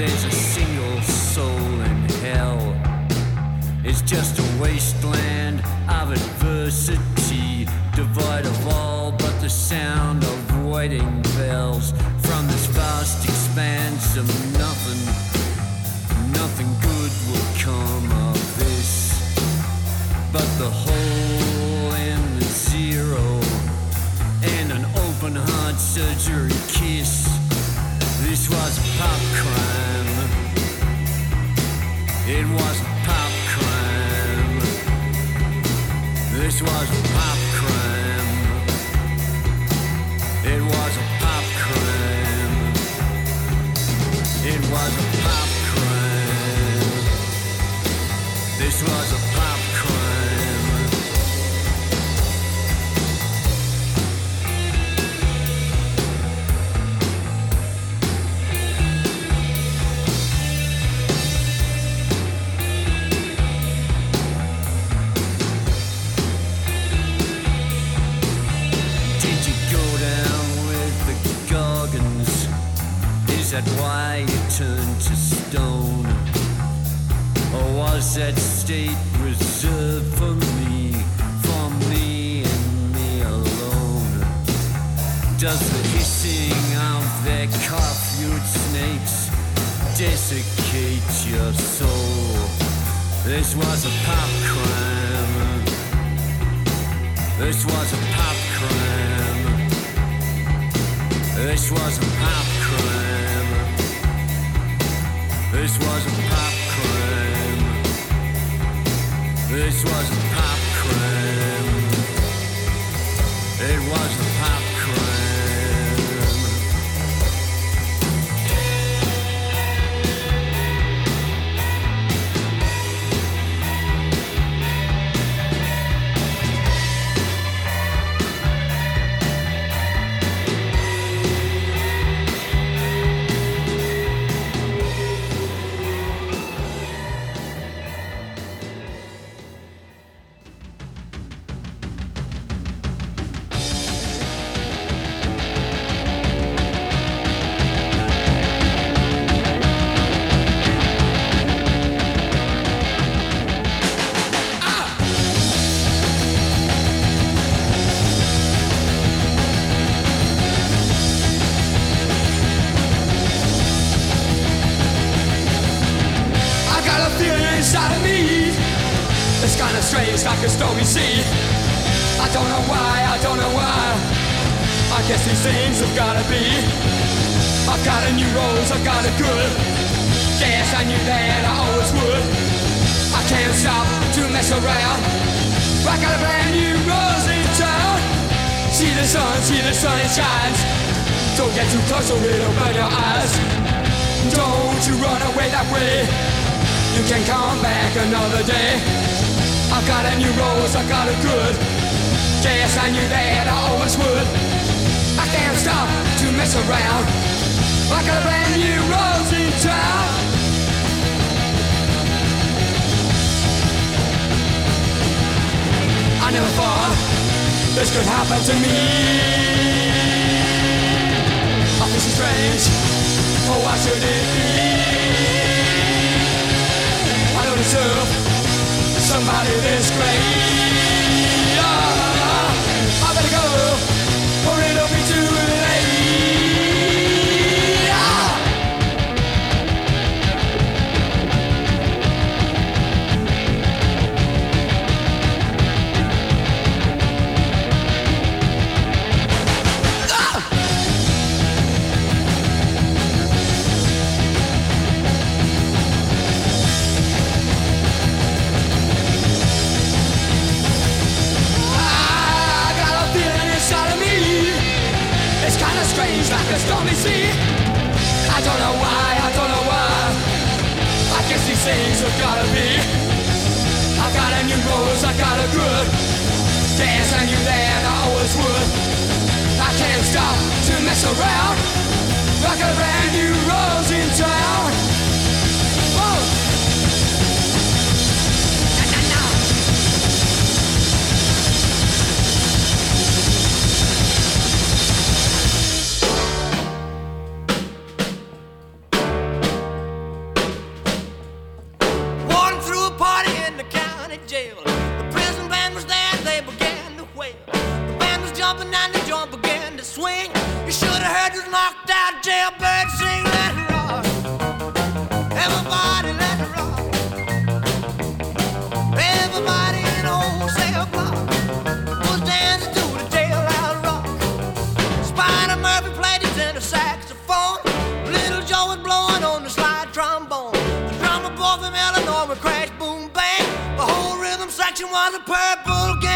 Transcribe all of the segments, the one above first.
there's a single soul in hell. It's just a wasteland of adversity, devoid of all but the sound of waiting. This was a pop crime. This was a pop crime. This was this could happen to me. I feel so strange. Oh, why should it be? I don't deserve somebody this great. dance, I knew that I always would. I can't stop to mess around like a brand new rose in time. purple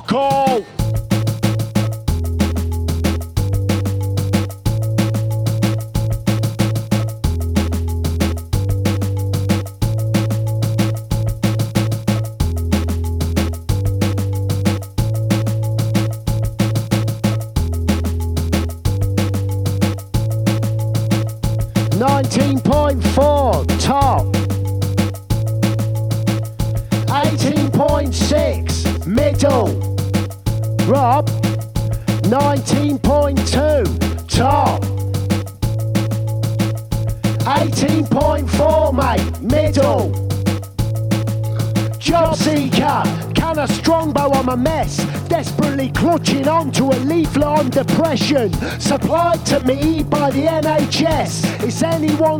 jailhouse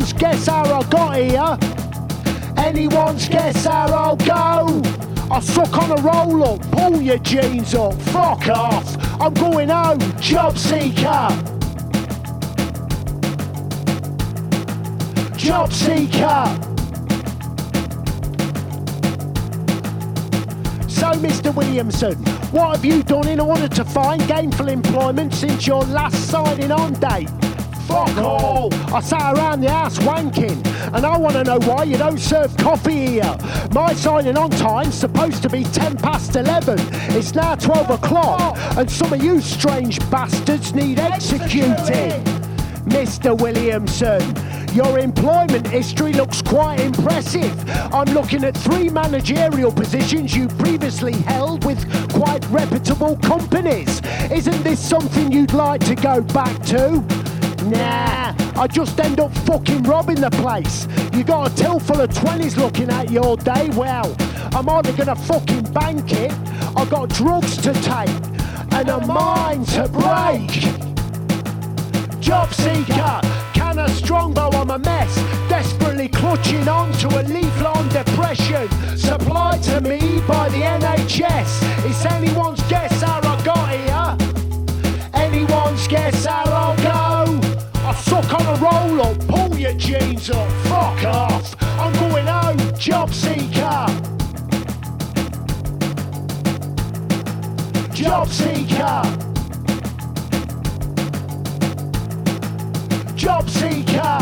anyone's guess how I got here. Anyone's guess how I'll go? I suck on a roll up, pull your jeans up, fuck off. I'm going home, job seeker. Job seeker. So, Mr. Williamson, what have you done in order to find gainful employment since your last signing on date? Fuck all! I sat around the house wanking, and I want to know why you don't serve coffee here. My signing on time's supposed to be 10 past 11. It's now 12 o'clock, and some of you strange bastards need executing. Mr. Williamson, your employment history looks quite impressive. I'm looking at three managerial positions you previously held with quite reputable companies. Isn't this something you'd like to go back to? I just end up fucking robbing the place. You got a till full of 20s looking at you all day. Well, I'm either gonna fucking bank it, I got drugs to take, and a mind to break. Job seeker, can a strongbow on a mess, desperately clutching on to a on depression, supplied to me by the NHS. It's anyone's guess how I got here. Anyone's guess how go. Suck on a roll up, pull your jeans up, fuck off. I'm going home, job seeker. Job seeker. Job seeker.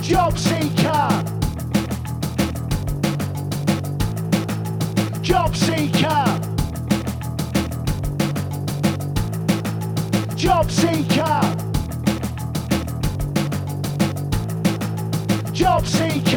Job seeker. Job seeker. Job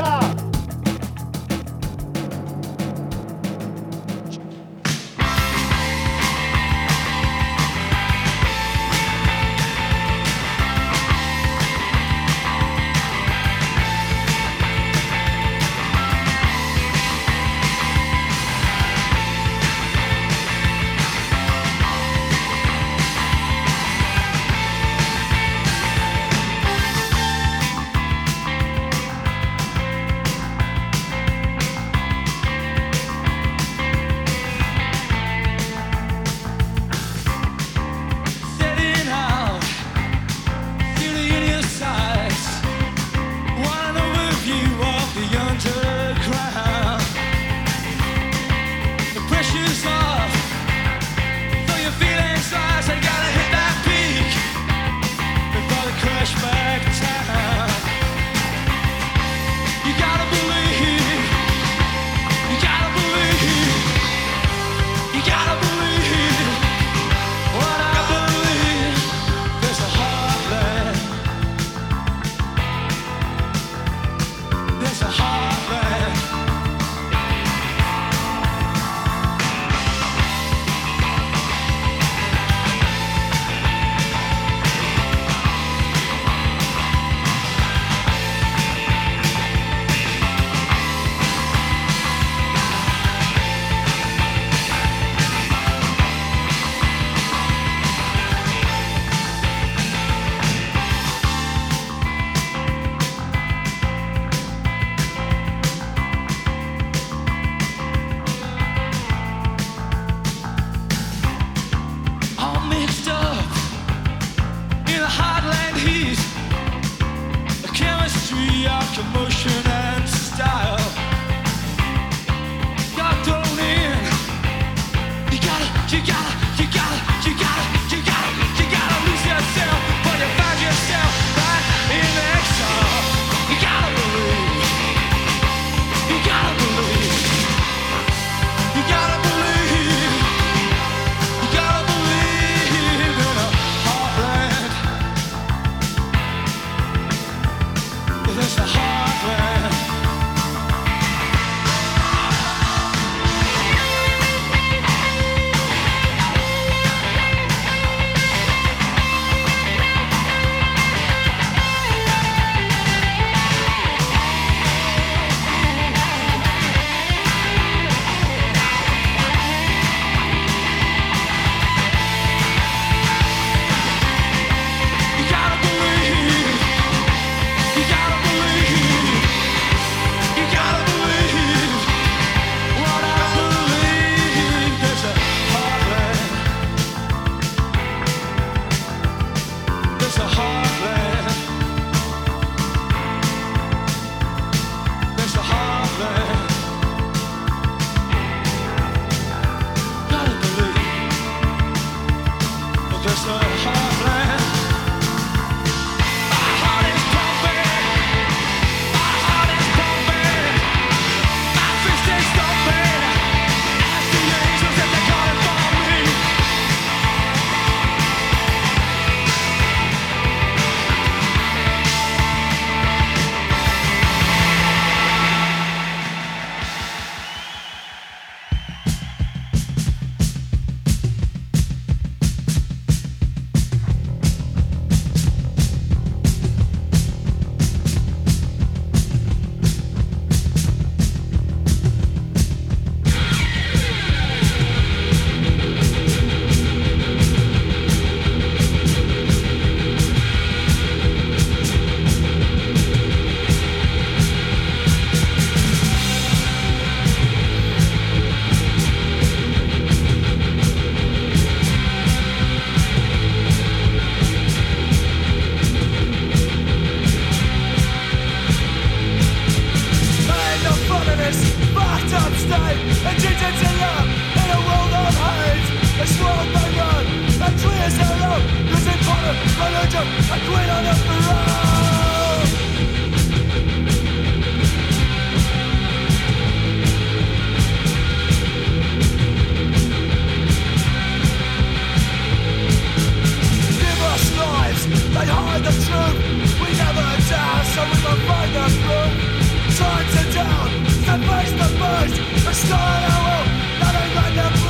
love in a world of hate. A a a queen on. Give us lives, they hide the truth. We never dare, so we will find the proof. Times are down. с тобой, с тобой, что я лов,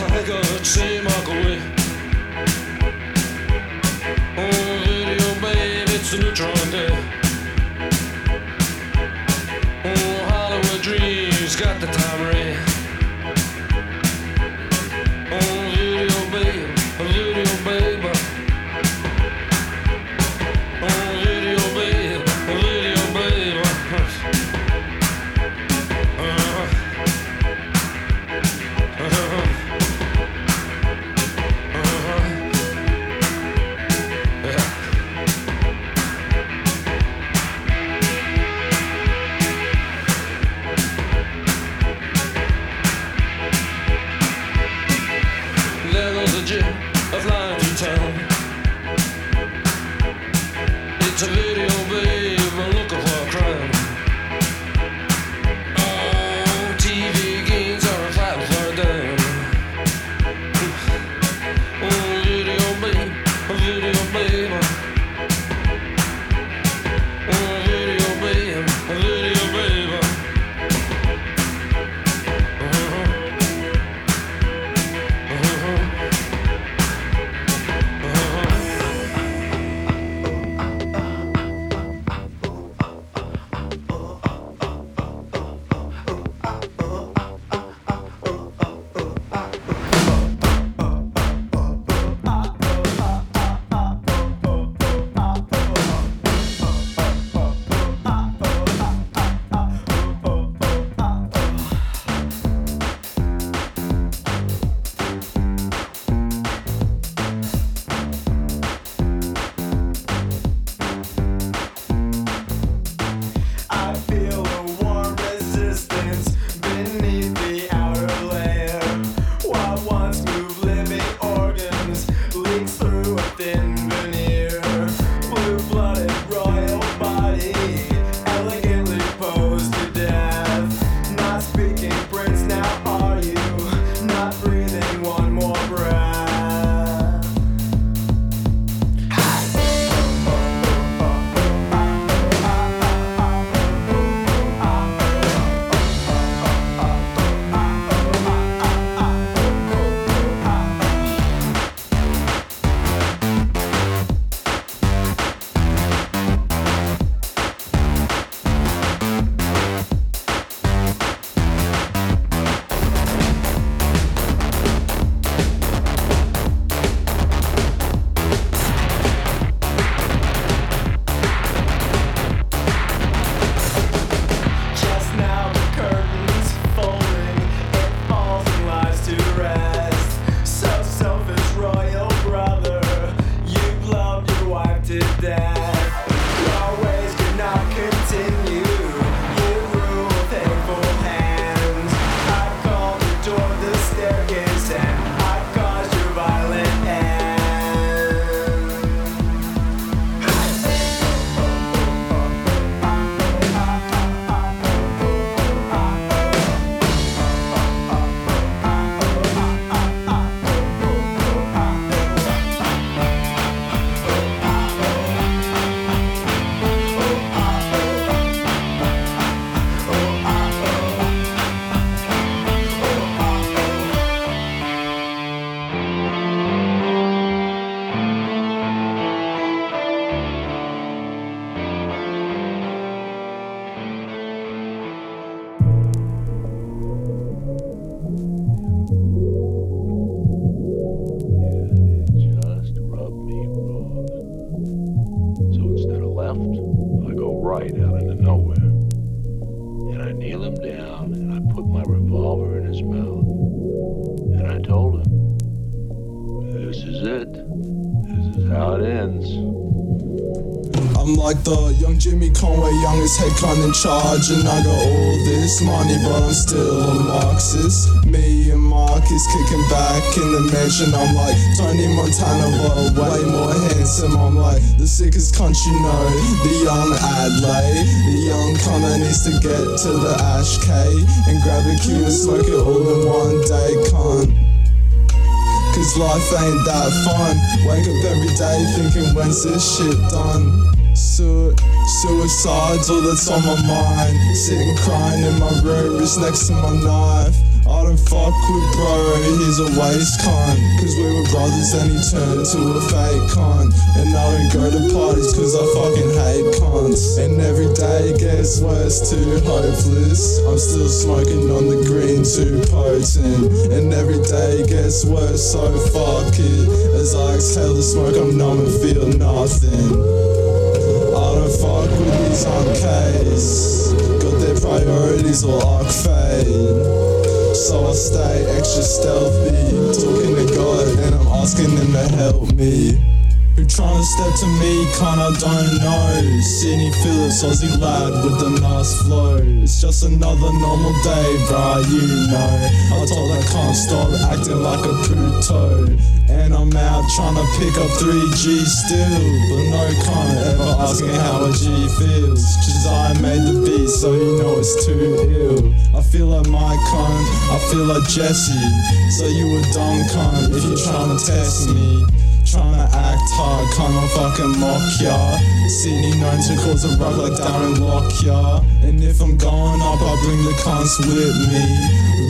swego trzyma The young Jimmy Conway, youngest head cunt in charge, and I got all this money, but I'm still a Marxist. Me and Marcus kicking back in the mansion. I'm like Tony Montana, but way more handsome. I'm like the sickest cunt you know, the young Adley, the young that needs to get to the Ash K and grab a cue and smoke it all in one day, cunt. Cause life ain't that fun. Wake up every day thinking, when's this shit done? Su- suicide's all that's on my mind. Sitting crying in my room, just next to my knife. I don't fuck with bro, he's a waste cunt. Cause we were brothers and he turned to a fake cunt. And I don't go to parties cause I fucking hate cunts. And every day gets worse, too hopeless. I'm still smoking on the green, too potent. And every day gets worse, so fuck it. As I exhale the smoke, I'm numb and feel nothing. Fuck with these UKs. Got their priorities all arc fade. So I stay extra stealthy, talking to God, and I'm asking Him to help me. Who tryna step to me, kinda don't know. Sydney Phillips, Aussie lad with the nice flow. It's just another normal day, bruh, you know. I told I can't stop acting like a puto. And I'm out tryna pick up 3G still. But no cunt ever asking how a G feels. Cause I made the beat, so you know it's too ill. I feel like my cunt, I feel like Jesse. So you a dumb cunt if you tryna test me. Tryna act hard, kinda fucking mock ya. Sydney known to cause a rug like Darren ya. And if I'm going up, I bring the cunts with me.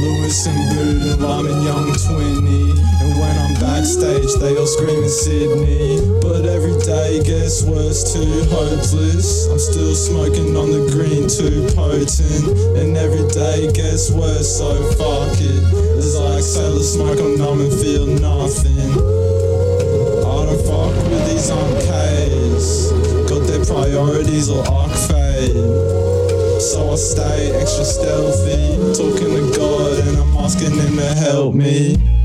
Lewis and Boot and Lime and Young Twinny. And when I'm backstage, they all screaming Sydney. But every day gets worse, too hopeless. I'm still smoking on the green, too potent. And every day gets worse, so fuck it. As I exhale the smoke, I'm numb and feel nothing. Fuck with these UKs. Got their priorities all arc fade. So I stay extra stealthy, talking to God, and I'm asking Him to help me.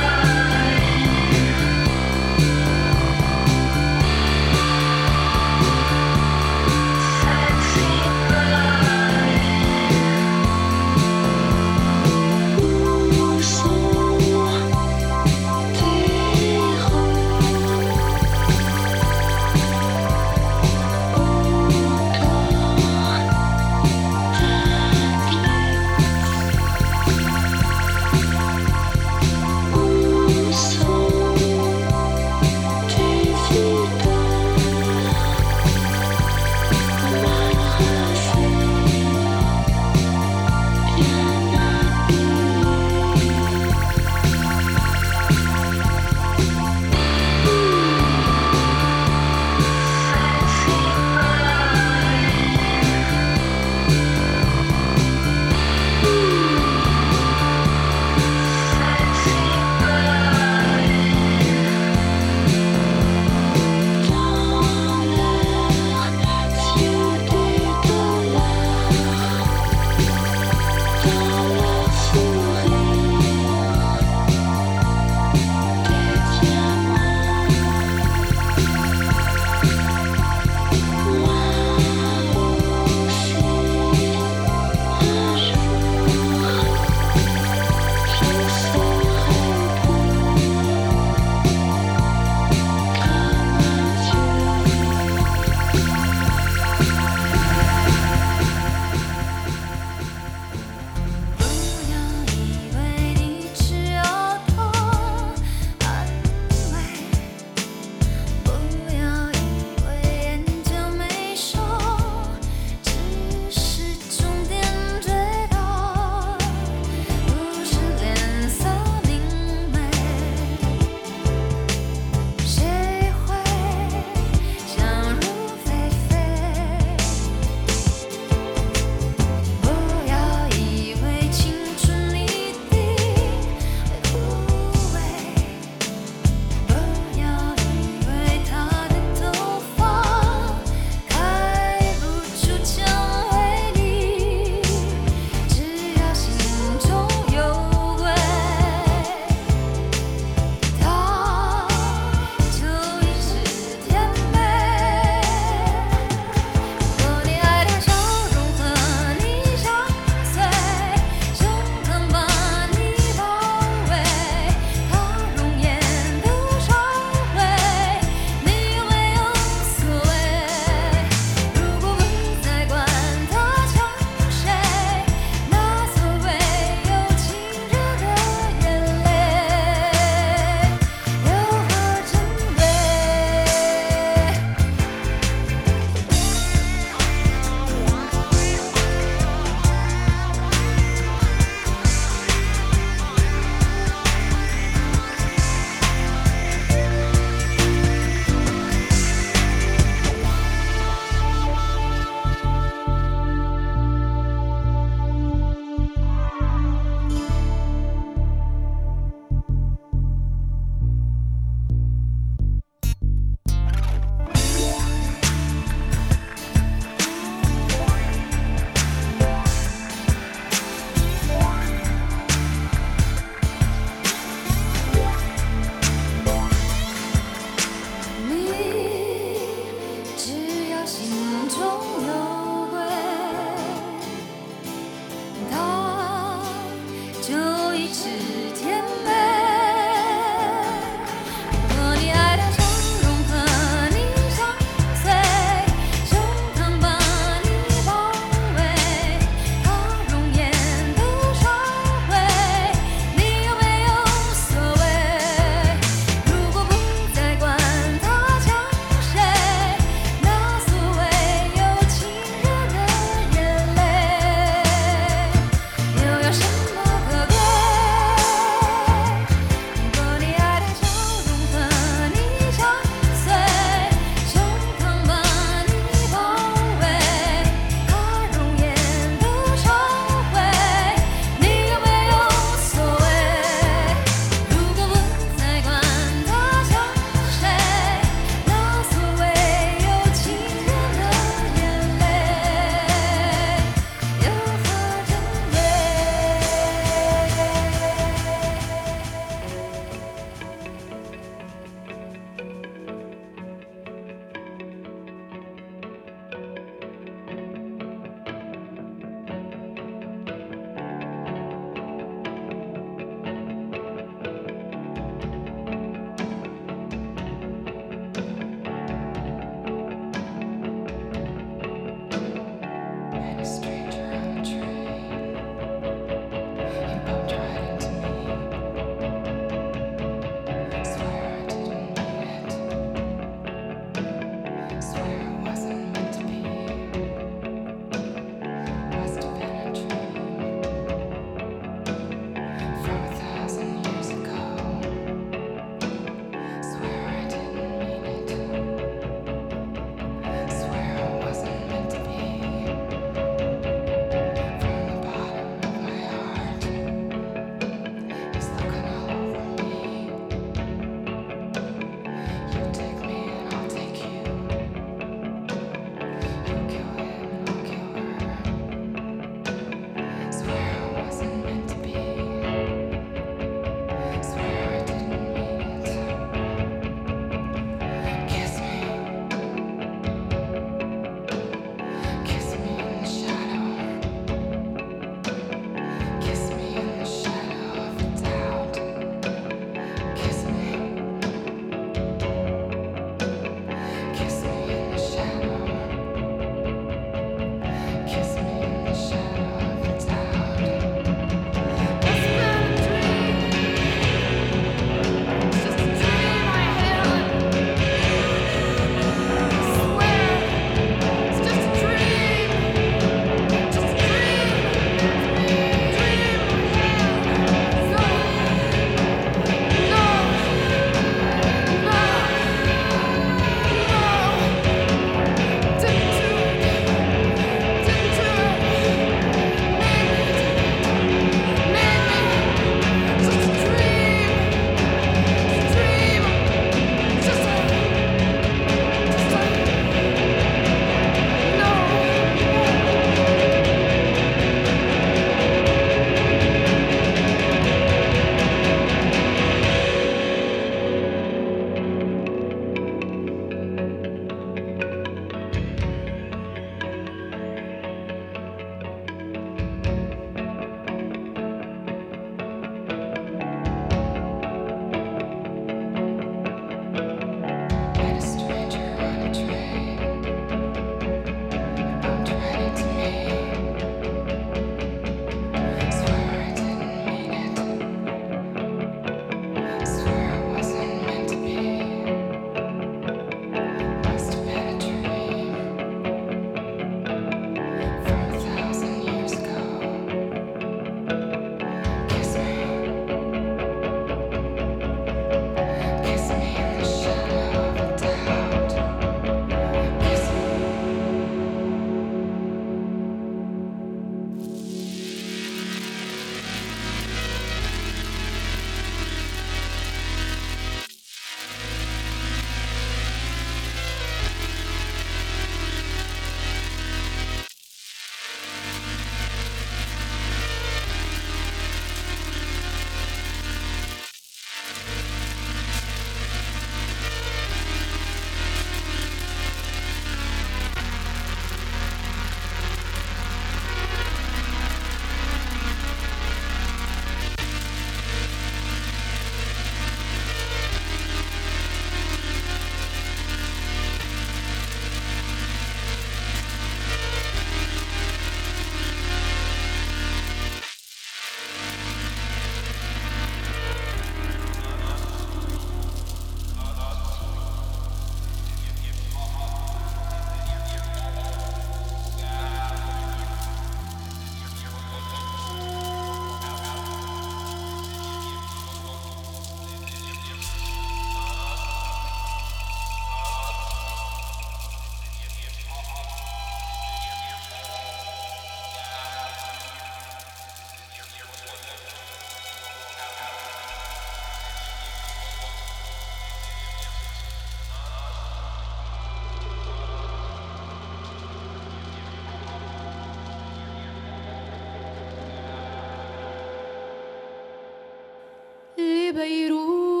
لبيروت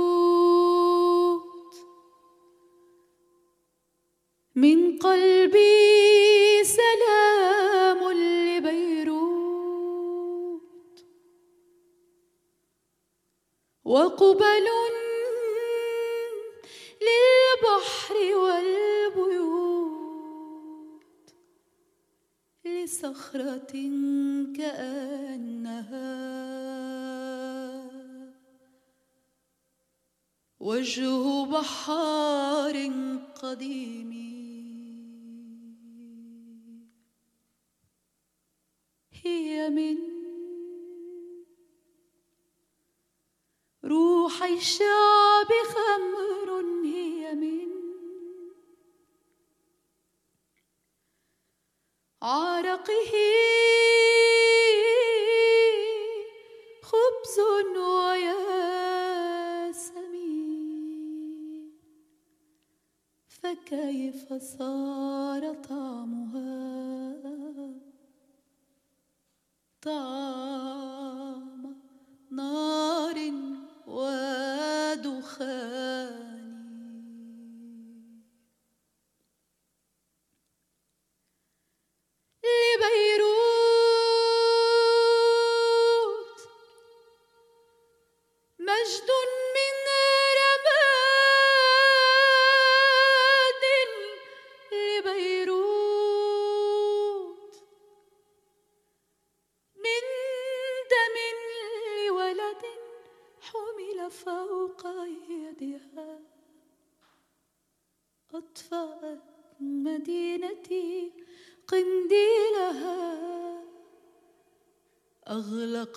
من قلبي سلام لبيروت. وقبل للبحر والبيوت. لصخرة كأنها وجه بحار قديم. هي من روح الشعب خمر هي من عرقه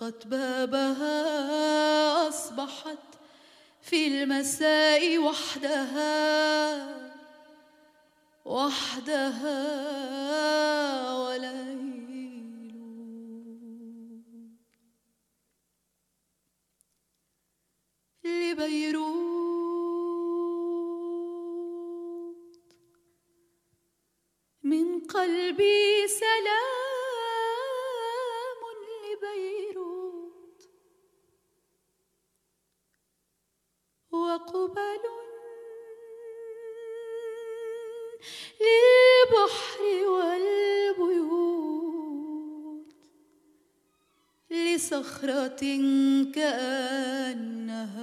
أغلقت بابها أصبحت في المساء وحدها وحدها وليل. لبيروت من قلبي سلام لصخرة كأنها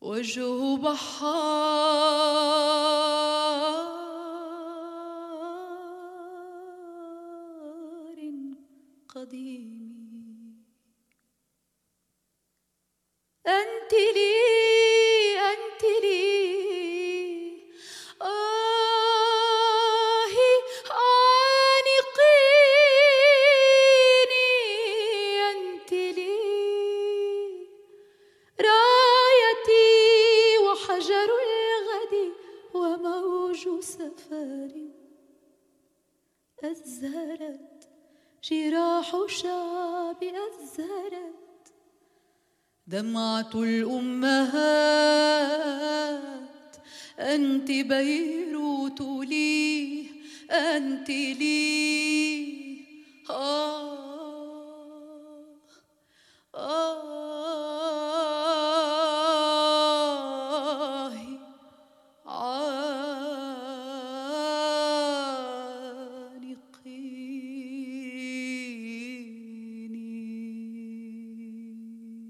وجه بحار